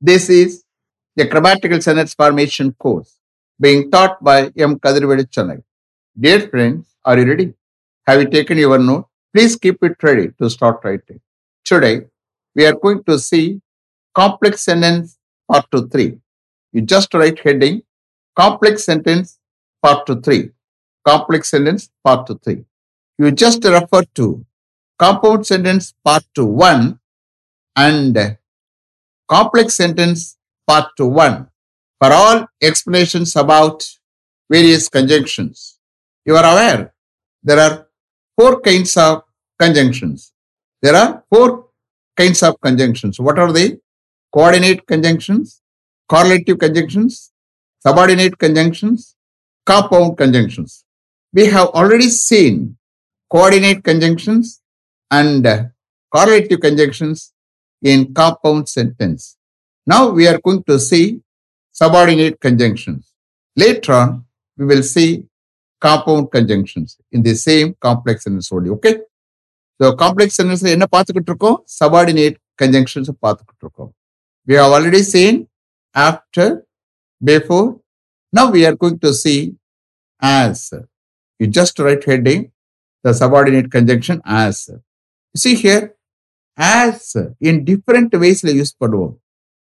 This is the grammatical sentence formation course being taught by M. Kadirvedi Chennai. Dear friends, are you ready? Have you taken your note? Please keep it ready to start writing. Today, we are going to see complex sentence part 2 3. You just write heading complex sentence part 2 3. Complex sentence part 2 3. You just refer to compound sentence part 2 1 and complex sentence part 2 1 for all explanations about various conjunctions. You are aware there are four kinds of conjunctions. There are four kinds of conjunctions. What are they? Coordinate conjunctions, correlative conjunctions, subordinate conjunctions, compound conjunctions. We have already seen coordinate conjunctions and correlative conjunctions in compound sentence. Now we are going to see subordinate conjunctions. Later on, we will see compound conjunctions in the same complex sentence only. Okay? So complex sentence என்ன பார்த்துக்கிட்டு இருக்கோம் subordinate conjunctions பார்த்துக்கிட்டு இருக்கோம். We have already seen after, before. Now we are going to see as. You just write heading the subordinate conjunction as. You see as in different வேஸ்ல use பண்ணுவோம்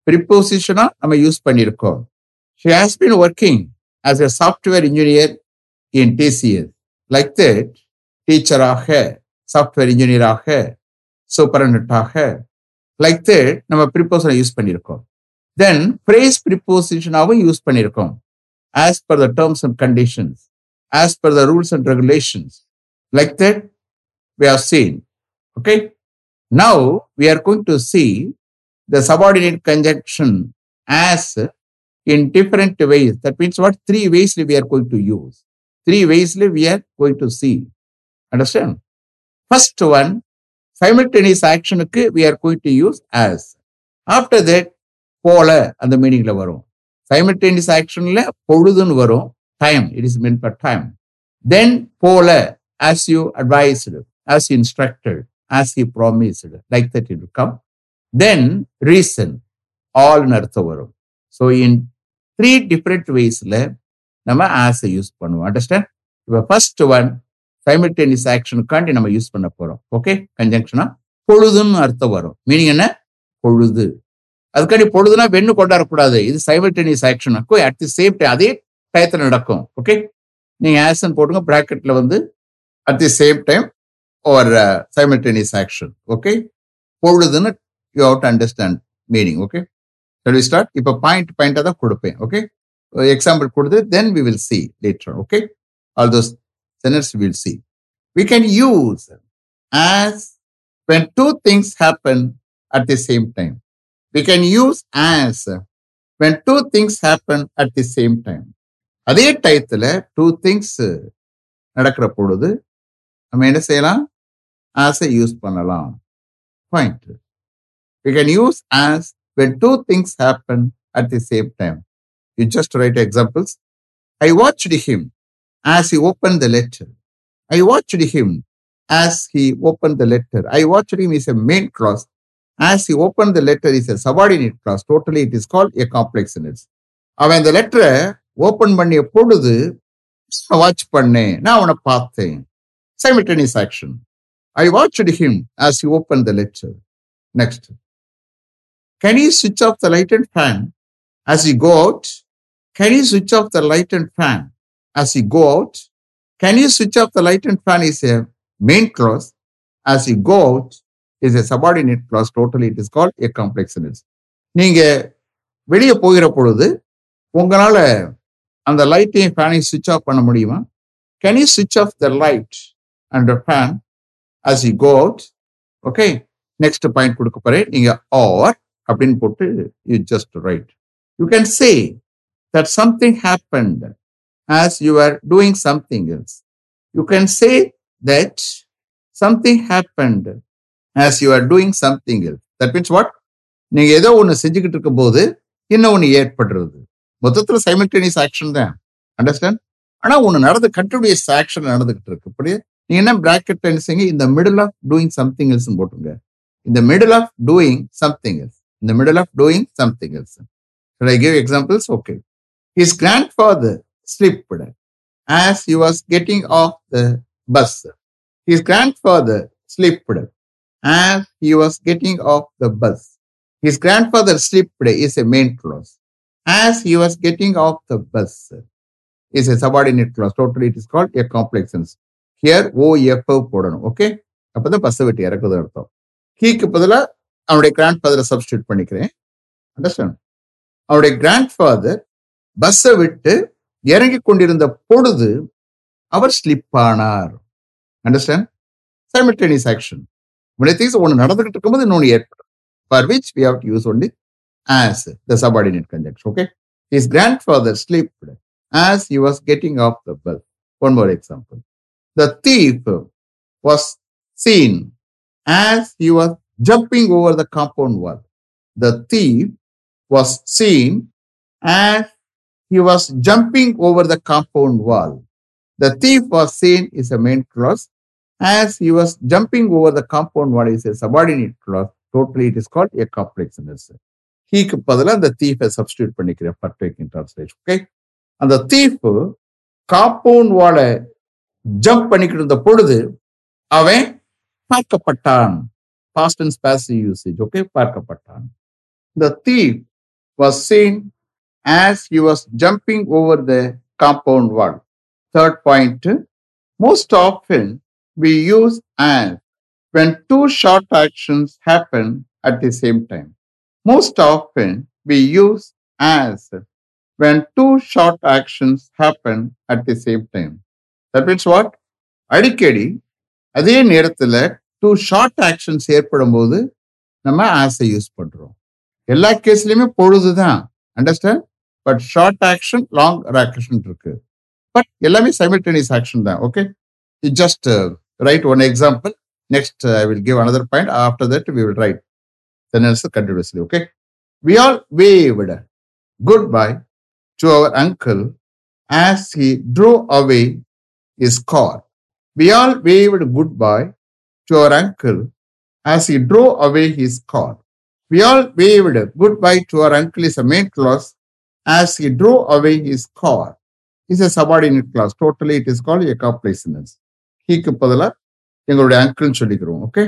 ப்ரிப்போசிஷனா நம்ம use பண்ணியிருக்கோம் she has been working as a software engineer in TCS like that டீச்சராக software இன்ஜினியராக சூப்பரண்டாக like that நம்ம ப்ரிப்போசனை use பண்ணியிருக்கோம் தென் ஃப்ரேஸ் ப்ரிப்போசிஷனாகவும் யூஸ் பண்ணியிருக்கோம் as per the terms and conditions as per the rules and regulations like that we have seen okay Now we are going to see the subordinate conjunction as in different ways. That means what? Three ways we are going to use. Three ways we are going to see. Understand? First one, simultaneous action we are going to use as. After that, போல அந்த மீனிங்ல வரும் simultaneous ஆக்ஷன்ல பொழுதுன்னு வரும் time it is mean for time then போல as you advised as instructed, as he promised, like that it will come. Then reason, all அர்த்தம் வரும் so in three different வேஸில் நம்ம ஆஸை யூஸ் பண்ணுவோம் அண்டர்ஸ்டாண்ட் இப்போ ஃபர்ஸ்ட் ஒன் சைமல்டேனியஸ் ஆக்ஷனுக்காண்டி நம்ம யூஸ் பண்ண போகிறோம் ஓகே கன்ஜங்ஷனா பொழுதுன்னு அர்த்தம் வரும். மீனிங் என்ன? பொழுது. அதுக்காண்டி பொழுதுனா வெண்ணு கொண்டாடக்கூடாது. இது சைமல்டேனியஸ் ஆக்ஷனுக்கும் அட் தி சேம் டைம் அதே டயத்தில் நடக்கும். ஓகே நீங்க ஆசன் போட்டுங்க ப்ராக்கெட்டில் வந்து at the same time or uh, simultaneous action. Okay. பொழுதுன்னு you have to understand meaning okay we start இப்போ பாயிண்ட் பாயிண்டாக தான் கொடுப்பேன் ஓகே எக்ஸாம்பிள் கொடுத்து then we will see later okay all those sentence will see we can use as when two things happen at the same time. We can use as when two things happen at the same time. அதே டயத்தில் two things நடக்கிற பொழுது நம்ம என்ன செய்யலாம் ஆஸை use பண்ணலாம். Point you can use as when two things happen at the same time you just write examples I watched him as he open the letter I watched him as he open the letter I watched him is a main clause as he open the letter is a subordinate clause totally it is call a complex அவன் இந்த லெட்டரை open பண்ணிய பொழுது watch பண்ணேன். நான் அவனை பார்த்தேன். Simultaneous action I watched him as he opened the lecture. Next. Can you switch off the light and fan as you go out? Can you switch off the light and fan as you go out? Can you switch off the light and fan is a main clause. As you go out is a subordinate clause. Totally, it is called a complex sentence. நீங்க வெளியே போகிற பொழுது உங்களால அந்த லைட்டையும் ஃபேனையும் சுவிட்ச் off பண்ண முடியுமா can you சுவிட்ச் off the light and the as you got out okay next point கொடுக்க போறேன் நீங்க ஆர் அப்படின்னு போட்டு you just write you can say that something happened as you are doing something else you can say that something happened as you are doing something else that means what நீங்க ஏதோ ஒன்று செஞ்சுக்கிட்டு இருக்கும் போது இன்னும் ஒன்று ஏற்படுறது மொத்தத்தில் சைமல்டேனியஸ் ஆக்ஷன் தான் அண்டர்ஸ்டாண்ட் ஆனால் ஒன்று நடந்து கண்டினியூஸ் ஆக்ஷன் நடந்துகிட்டு இருக்கு இப்படி நீங்க என்ன பிராக்கெட் என்ன செய்யுங்க இந்த middle of doing something else போட்டுங்க இந்த middle of doing something else in the middle of doing something else. Should I give examples? Okay. His grandfather slipped as he was getting off the bus. His grandfather slipped as he was getting off the bus. His grandfather slipped is a main clause. As he was getting off the bus is a subordinate clause. Totally, it is called a complex sentence. Here, OF போடணும். Okay அப்பதான் பஸ்ஸை விட்டு இறக்குது அர்த்தம். ஹீக்கு பதிலாக அவனுடைய grand ஃபாதரை சப்ஸ்டியூட் பண்ணிக்கிறேன். அண்டர்ஸ்டாண்ட் அவருடைய கிராண்ட் ஃபாதர் பஸ்ஸை விட்டு இறங்கி கொண்டிருந்த பொழுது அவர் ஸ்லிப் ஆனார். அண்டர்ஸ்டாண்ட் சைமல்டேனியஸ் ஆக்ஷன் திங்ஸ் ஒன்று நடந்துகிட்டு இருக்கும்போது இன்னொன்று ஏற்படும். For which we have use only as the subordinate conjunction okay his grandfather slipped as you was getting off the bus one more example the thief was seen as he was jumping over the compound wall. The thief was seen as he was jumping over the compound wall. The thief was seen is a main clause. As he was jumping over the compound wall is a subordinate clause. Totally, it is called a complex sentence. ஹீக்கு பதிலாக அந்த தீஃபை substitute பண்ணிக்கிறேன் for taking translation okay அந்த thief compound வாலை jump பண்ணிக்கிட்டு இருந்த பொழுது அவன் பார்க்கப்பட்டான் past tense passive usage okay பார்க்கப்பட்டான் the thief was seen as he was jumping over the compound wall third point most often we use as when two short actions happen at the same time most often we use as when two short actions happen at the same time that means what அடிக்கடி அதே நேரத்துல two short actions ஏற்படும் போது நம்ம ஆஸை use பண்ணுறோம் எல்லா கேஸ்லயுமே பொழுதுதான். Understand but short action long action இருக்கு. பட் எல்லாமே சைமில்டேனியஸ் ஆக்ஷன் தான் okay just write one example next I will give another point after that we will write sentence continuously okay we all waved goodbye to our uncle as he drove away his car We all waved goodbye to our uncle as he drove away his car. We all waved goodbye to our uncle is a main clause as he drove away his car. It's a subordinate clause. Totally, it is called a complex ஹீக்கு பதிலாக எங்களுடைய அங்கிள்னு சொல்லிக்கிறோம் okay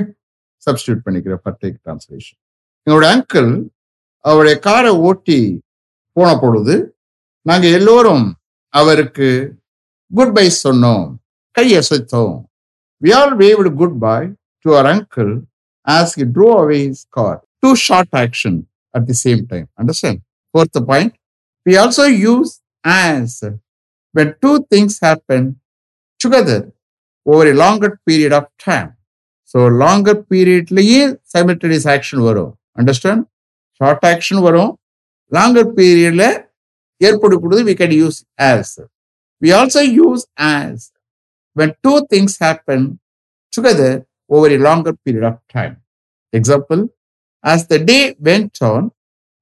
substitute பண்ணிக்கிறேன் for take translation எங்களுடைய uncle அவருடைய காரை ஓட்டி போன பொழுது நாங்கள் எல்லோரும் அவருக்கு குட் பை சொன்னோம் கையசைத்தோம் We all waved goodbye to our uncle as he drove away his car. Two short action at the same time. Understand? Fourth point. We also use as when two things happen together over a longer period of time. So longer periodலயே simultaneous action வரும். Understand? Short action வரும். Longer periodல ஏற்படக்கூடியது we can use as. We also use as when two things happen together over a longer period of time. Example, as the day went on,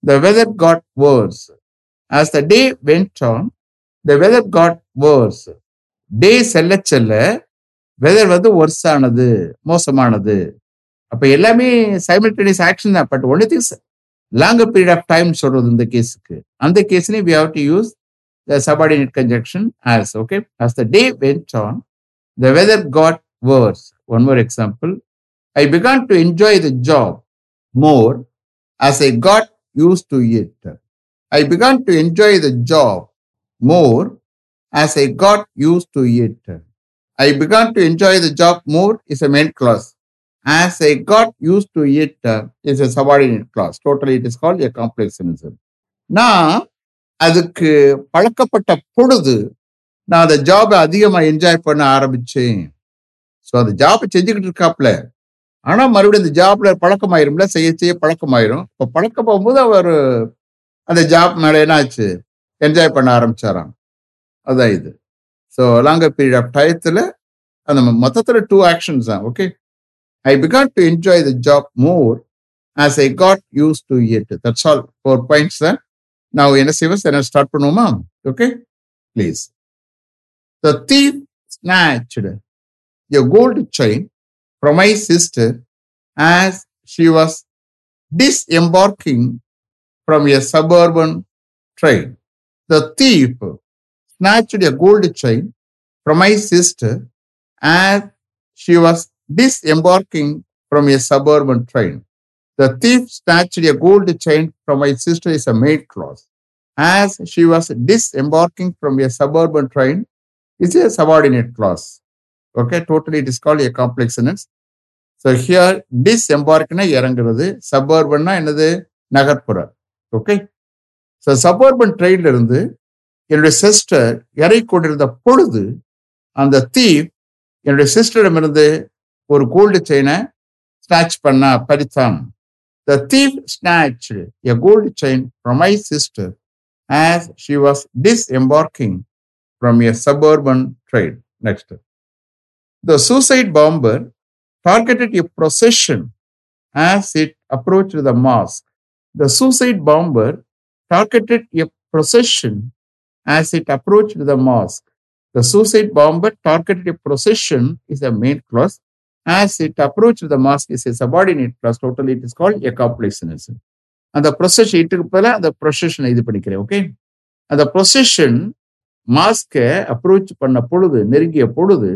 the weather got worse. As the day went on, the weather got worse. Day செல்ல செல்ல weather வந்து worse ஆனது மோசமானது அப்ப எல்லாமே simultaneous action தான் but only things longer period of time சொல்றது இந்த கேஸுக்கு அந்த கேஸ்லயும் we have to use the subordinate conjunction as. Okay, as the day went on, the weather got worse. One more example. I began to enjoy the job more as I got used to it. I began to enjoy the job more as I got used to it. I began to enjoy the job more is a main clause. As I got used to it is a subordinate clause. Totally, it is called a complex sentence. Now, அதுக்கு பழக்கப்பட்ட பொழுது நான் அந்த ஜாபை அதிகமாக enjoy பண்ண ஆரம்பிச்சேன். So அந்த ஜாபை செஞ்சுக்கிட்டு இருக்காப்ல. ஆனால் மறுபடியும் அந்த ஜாப்ல பழக்கமாயிரும்ல? செய்ய செய்ய பழக்கமாயிரும். இப்போ பழக்கம் போகும்போது அவர் அந்த ஜாப் மேலே என்னாச்சு? என்ஜாய் பண்ண ஆரம்பிச்சாராம். அதான் இது. ஸோ லாங்கர் பீரியட் ஆஃப் டயத்தில் அந்த மொத்தத்தில் டூ ஆக்ஷன்ஸ் தான் okay I began to enjoy the job more as I got used to it that's all four points தான். நான் என்ன செய்வேன் என்ன ஸ்டார்ட் பண்ணுவோமா okay please The thief snatched a gold chain from my sister as she was disembarking from a suburban train. The thief snatched a gold chain from my sister as she was disembarking from a suburban train. The thief snatched a gold chain from my sister is a maid clause. As she was disembarking from a suburban train is a subordinate clause. Okay, totally it is called a complex sentence. So here disembarkனா இறங்குறது சபர்பன்னா என்னது நகர்ப்புற okay so suburban ட்ரெயின்ல இருந்து என்னுடைய sister இறங்கி கொண்டிருந்த பொழுது அந்த தீவ் என்னுடைய சிஸ்டரிடமிருந்து ஒரு கோல்டு செயினை ஸ்நாச் பண்ண பறித்தான் The thief snatched a gold chain from my sister as she was disembarking from a suburban train. Next. The suicide bomber targeted a procession as it approached the mosque. The suicide bomber targeted a procession as it approached the mosque. The suicide bomber targeted a procession is a main clause. As it approached the mosque is a subordinate clause. Totally, it is called a அந்த procession இட்டுக்கு போல அந்த ப்ரொசஷனை இது பண்ணிக்கிறேன் okay அந்த procession மாஸ்கை approach பண்ண பொழுது நெருங்கிய பொழுது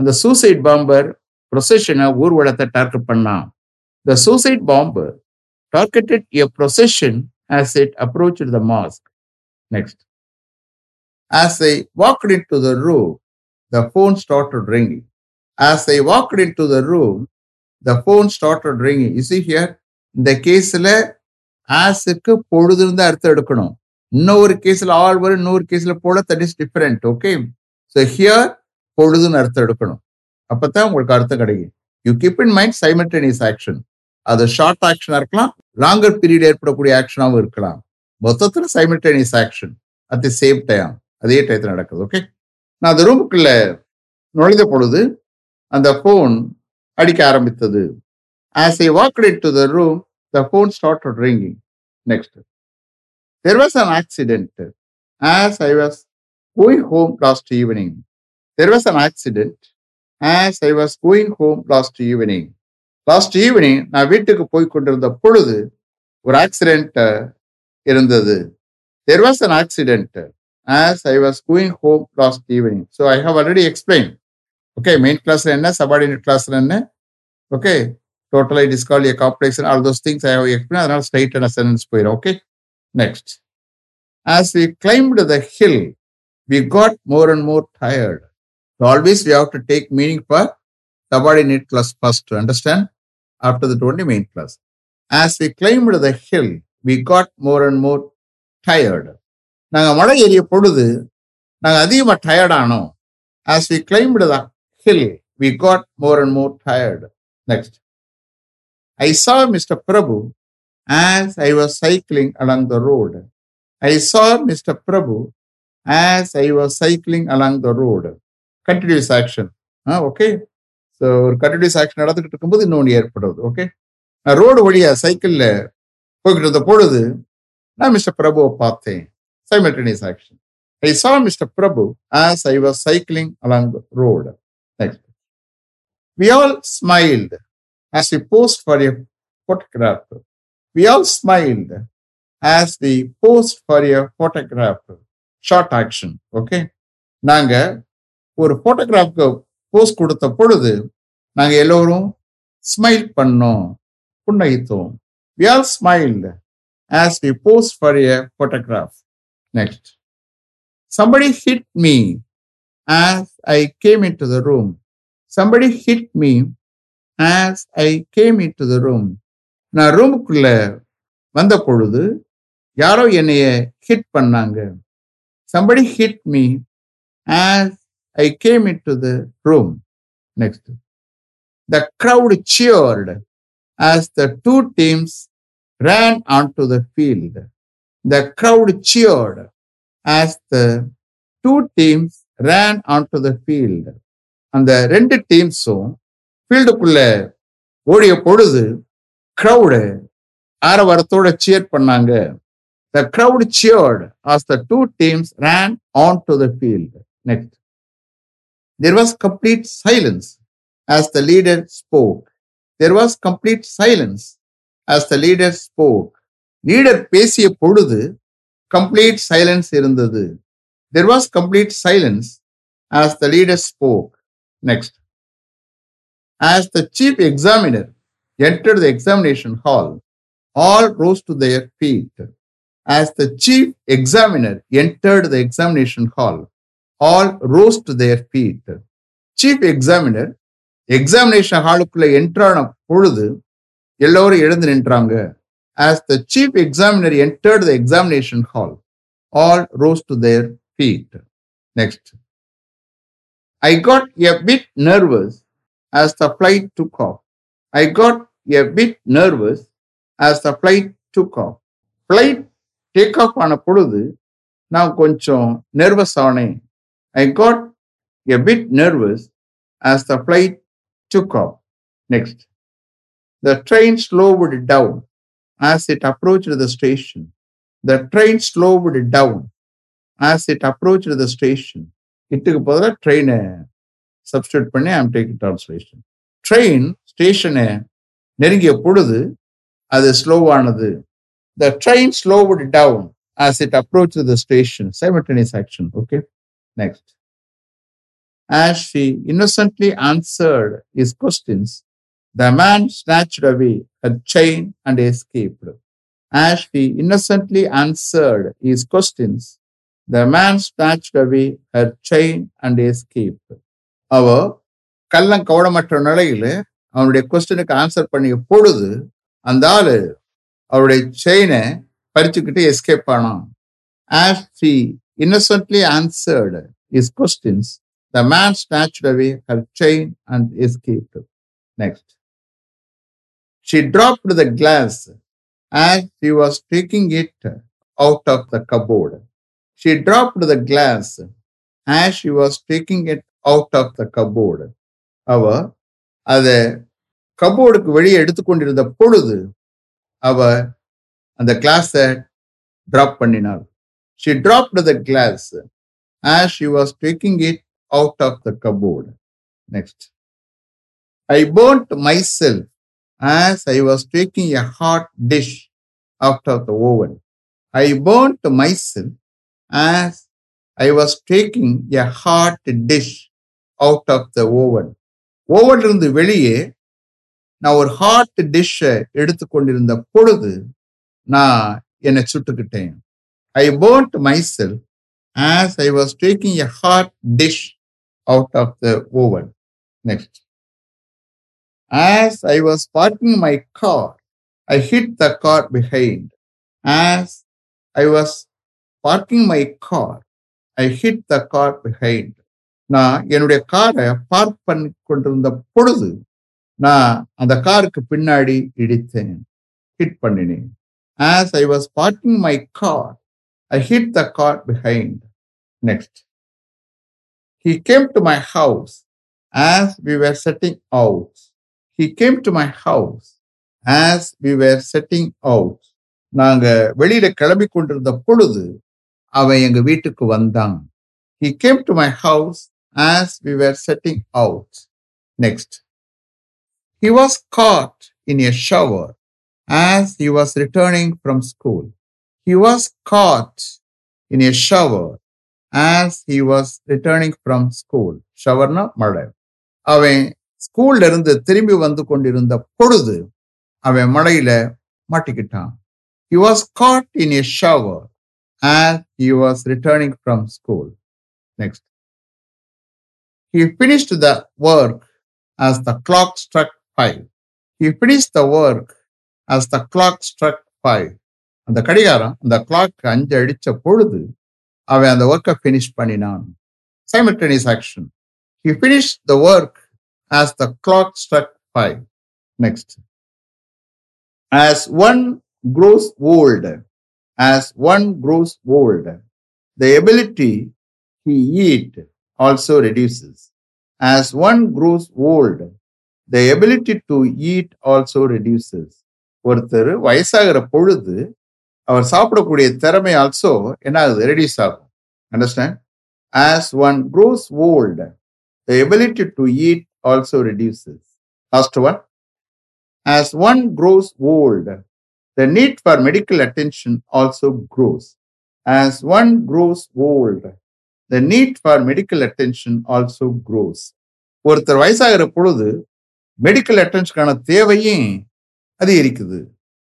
அந்த சூசைட் பாம்பர் ப்ரொசஷனை ஊர்வலத்தை டார்கெட் பண்ணான். The suicide bomber targeted a procession as it approach the mosque next As I walked to the room the phone start ringing As they walked into the room, the phone started ringing. You see here, இந்த கேஸில் ஆஸுக்கு பொழுதுன்னு தான் அர்த்தம் எடுக்கணும். இன்னொரு கேஸில் all வரும் இன்னொரு கேஸில் போல that is different okay so here பொழுதுன்னு அர்த்தம் எடுக்கணும். அப்பதான் உங்களுக்கு அர்த்தம் கிடைக்கும். You keep in mind simultaneous action அது ஷார்ட் ஆக்ஷனாக இருக்கலாம் லாங்கர் பீரியட் ஏற்படக்கூடிய ஆக்ஷனாகவும் இருக்கலாம். மொத்தத்தில் simultaneous action at the same time அதே டயத்தில் நடக்குது ஓகே நான் அந்த ரூமுக்குள்ள நுழைந்த பொழுது அந்த ஃபோன் அடிக்க ஆரம்பித்தது. As I walked to the room the phone start ringing next there was an accident as I was going home last evening there was an accident as I was going home last evening last evening நான் வீட்டுக்கு போய் கொண்டிருந்த பொழுது ஒரு accident இருந்தது. There was an accident as I was going home last evening so I have already explain Okay, main class என்ன subordinate class என்ன okay totally it is called a complex and all those things I have explained அதனால straight and a sentence போயிடும் okay next as we climbed the hill we got more and more tired so always we have to take meaning for subordinate class first to understand after that only main class as we climbed the hill we got more and more tired நாங்கள் மலை ஏறிய பொழுது நாங்கள் அதிகமாக tired ஆனோம் as we climbed the till we got more and more tired. Next I saw mister Prabhu as I was cycling along the road I saw mister Prabhu as I was cycling along the road continuous action. Ah, okay so ஒரு continuous action நடந்துகிட்டு இருக்கும்போது இன்னொன்று ஏற்படுது okay நான் road வழியா சைக்கிளில் போய்கிட்டு இருந்த பொழுது நான் மிஸ்டர் பிரபுவை பார்த்தேன். Simultaneous action I saw mister Prabhu as I was cycling along road We all smiled as we posed for a photograph. We all smiled as the posed for a photograph. Short action okay நாங்க ஒரு ஃபோட்டோகிராஃப்க்கு post கொடுத்த பொழுது நாங்க எல்லோரும் smile பண்ணோம் புன்னகித்தோம் we all smiled as we posed for a photograph next somebody hit me as I came into the room. Somebody hit me as I came into the room நான் ரூமுக்குள்ள வந்த பொழுது யாரோ என்னைய ஹிட் பண்ணாங்க somebody hit me as I came into the room next the crowd cheered as the two teams ran on to the field the crowd cheered as the two teams ran on to the அந்த ரெண்டு டீம்ஸும் ஃபீல்டுக்குள்ள ஓடிய பொழுது crowd ஆரவாரத்தோட cheer பண்ணாங்க. The crowd cheered as the two teams ran on to the field next there was complete silence as the leader spoke there was complete silence as the leader spoke leader பேசிய பொழுது complete silence இருந்தது. There was complete silence as the leader spoke. Next. As the chief examiner entered the examination hall, all rose to their feet. As the chief examiner entered the examination hall, all rose to their feet. Chief examiner examination ஹாலுக்குள்ள என்ட்ரான பொழுது எல்லோரும் எழுந்து நின்றாங்க as the chief examiner entered the examination hall all rose to their feet next I got a bit nervous as the flight took off I got a bit nervous as the flight took off flight take off ஆன பொழுது நான் கொஞ்சம் nervous ஆனேன் I got a bit nervous as the flight took off. Next. The train slowed down as it approached the station. The train slowed down as it approach the station இட்டுக்கு பதிலாக ட்ரெயினை substitute பண்ணி I'm take on station train ஸ்டேஷனை நெருங்கிய பொழுது அது ஸ்லோவானது the train slowed down as it approach the station simultaneous action okay next as she innocently answered his questions, the man snatched away her chain and escaped. As she innocently answered his questions, The man snatched away her chain and escaped. அவ கள்ளம் கவனமற்ற நிலையில அவனுடைய கொஸ்டினுக்கு answer பண்ணிய பொழுது அந்த ஆளு அவருடைய செயினை பறிச்சுக்கிட்டு எஸ்கேப் ஆனான் as she innocently answered is questions the man snatched away her chain and escape next she dropped the glass as she was taking it out of the cupboard She dropped the glass as she was taking it out of the cupboard அவ அதை கபோர்டுக்கு வெளியே எடுத்துக்கொண்டிருந்த பொழுது அவ அந்த கிளாஸை drop பண்ணினாள் she drop the glass as she was taking it out of the cupboard next I burnt myself as I was taking a hot dish out of the oven I burnt myself as I was taking a hot dish out of the oven oven இருந்து வெளியே நான் ஒரு hot டிஷ்ஷை எடுத்து கொண்டிருந்த பொழுது நான் என்னை சுட்டுக்கிட்டேன் I burnt myself as I was taking a hot dish out of the oven next as I was parking my car I hit the car behind as I was parking my car I hit the car behind நான் என்னுடைய காரை park பண்ணி கொண்டிருந்த பொழுது நான் அந்த காருக்கு பின்னாடி இடித்தேன். ஹிட் பண்ணினேன். As I was parking my car I hit the car behind next he came to my house as we were setting out he came to my house as we were setting out நாங்கள் வெளியில கிளம்பி கொண்டிருந்த பொழுது அவன் எங்க வீட்டுக்கு வந்தான் he came to my house as we were setting out next he was caught in a shower as he was returning from school he was caught in a shower as he was returning from school ஷவர்னா மழை அவன் ஸ்கூல்ல இருந்து திரும்பி வந்து கொண்டிருந்த பொழுது அவன் மழையில மாட்டிக்கிட்டான் he was caught in a shower as he was returning from school. Next. He finished the work as the clock struck five. He finished the work as the clock struck five. அந்த கடிகாரம் அந்த clock அஞ்சு அடிச்ச பொழுது அவன் அந்த ஒர்க்கை finish பண்ணினான் simultaneous action. He finished the work as the clock struck five. Next. As one grows old, as one grows old, the ability to eat also reduces. As one grows old, the ability to eat also reduces. ஒருத்தர் வயசாகிற பொழுது அவர் சாப்பிடக்கூடிய திறமை also என்ன ஆகுது reduce ஆகும் understand as one grows old the ability to eat also reduces last one as one grows old the need for medical attention also grows. As one grows old, the need for medical attention also grows. ஒருத்தர் வயசாகிற பொழுது medical அட்டென்ஷனுக்கான தேவையும் அதிகரிக்குது.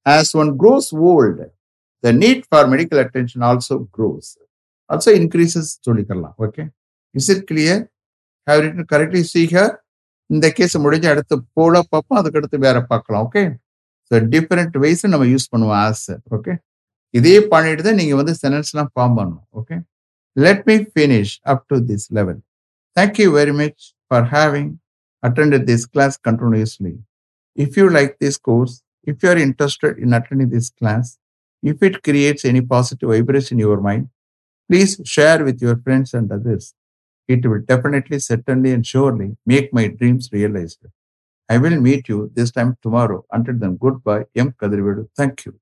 As one grows old the need for medical attention also grows also increases சொல்லிக்கலாம் okay is it clear have written correctly சீகர் இந்த case முடிஞ்சு அடுத்து போல பார்ப்போம். அதுக்கு அடுத்து வேற பார்க்கலாம். ஓகே ஸோ டிஃப்ரெண்ட் வேஸ் நம்ம யூஸ் பண்ணுவோம் ஆஸ் ஓகே இதே பண்ணிட்டு தான் நீங்க வந்து சென்டென்ஸ்லாம் ஃபார்ம் பண்ணணும் okay let me finish up to this level thank you very much for having attended this class continuously. If you like this course, if you are interested in attending this class, if it creates any positive vibration in your mind, please share with your friends and others. It will definitely, certainly, and surely make my dreams realized. I will meet you this time tomorrow. Until then, goodbye. M. Thank you.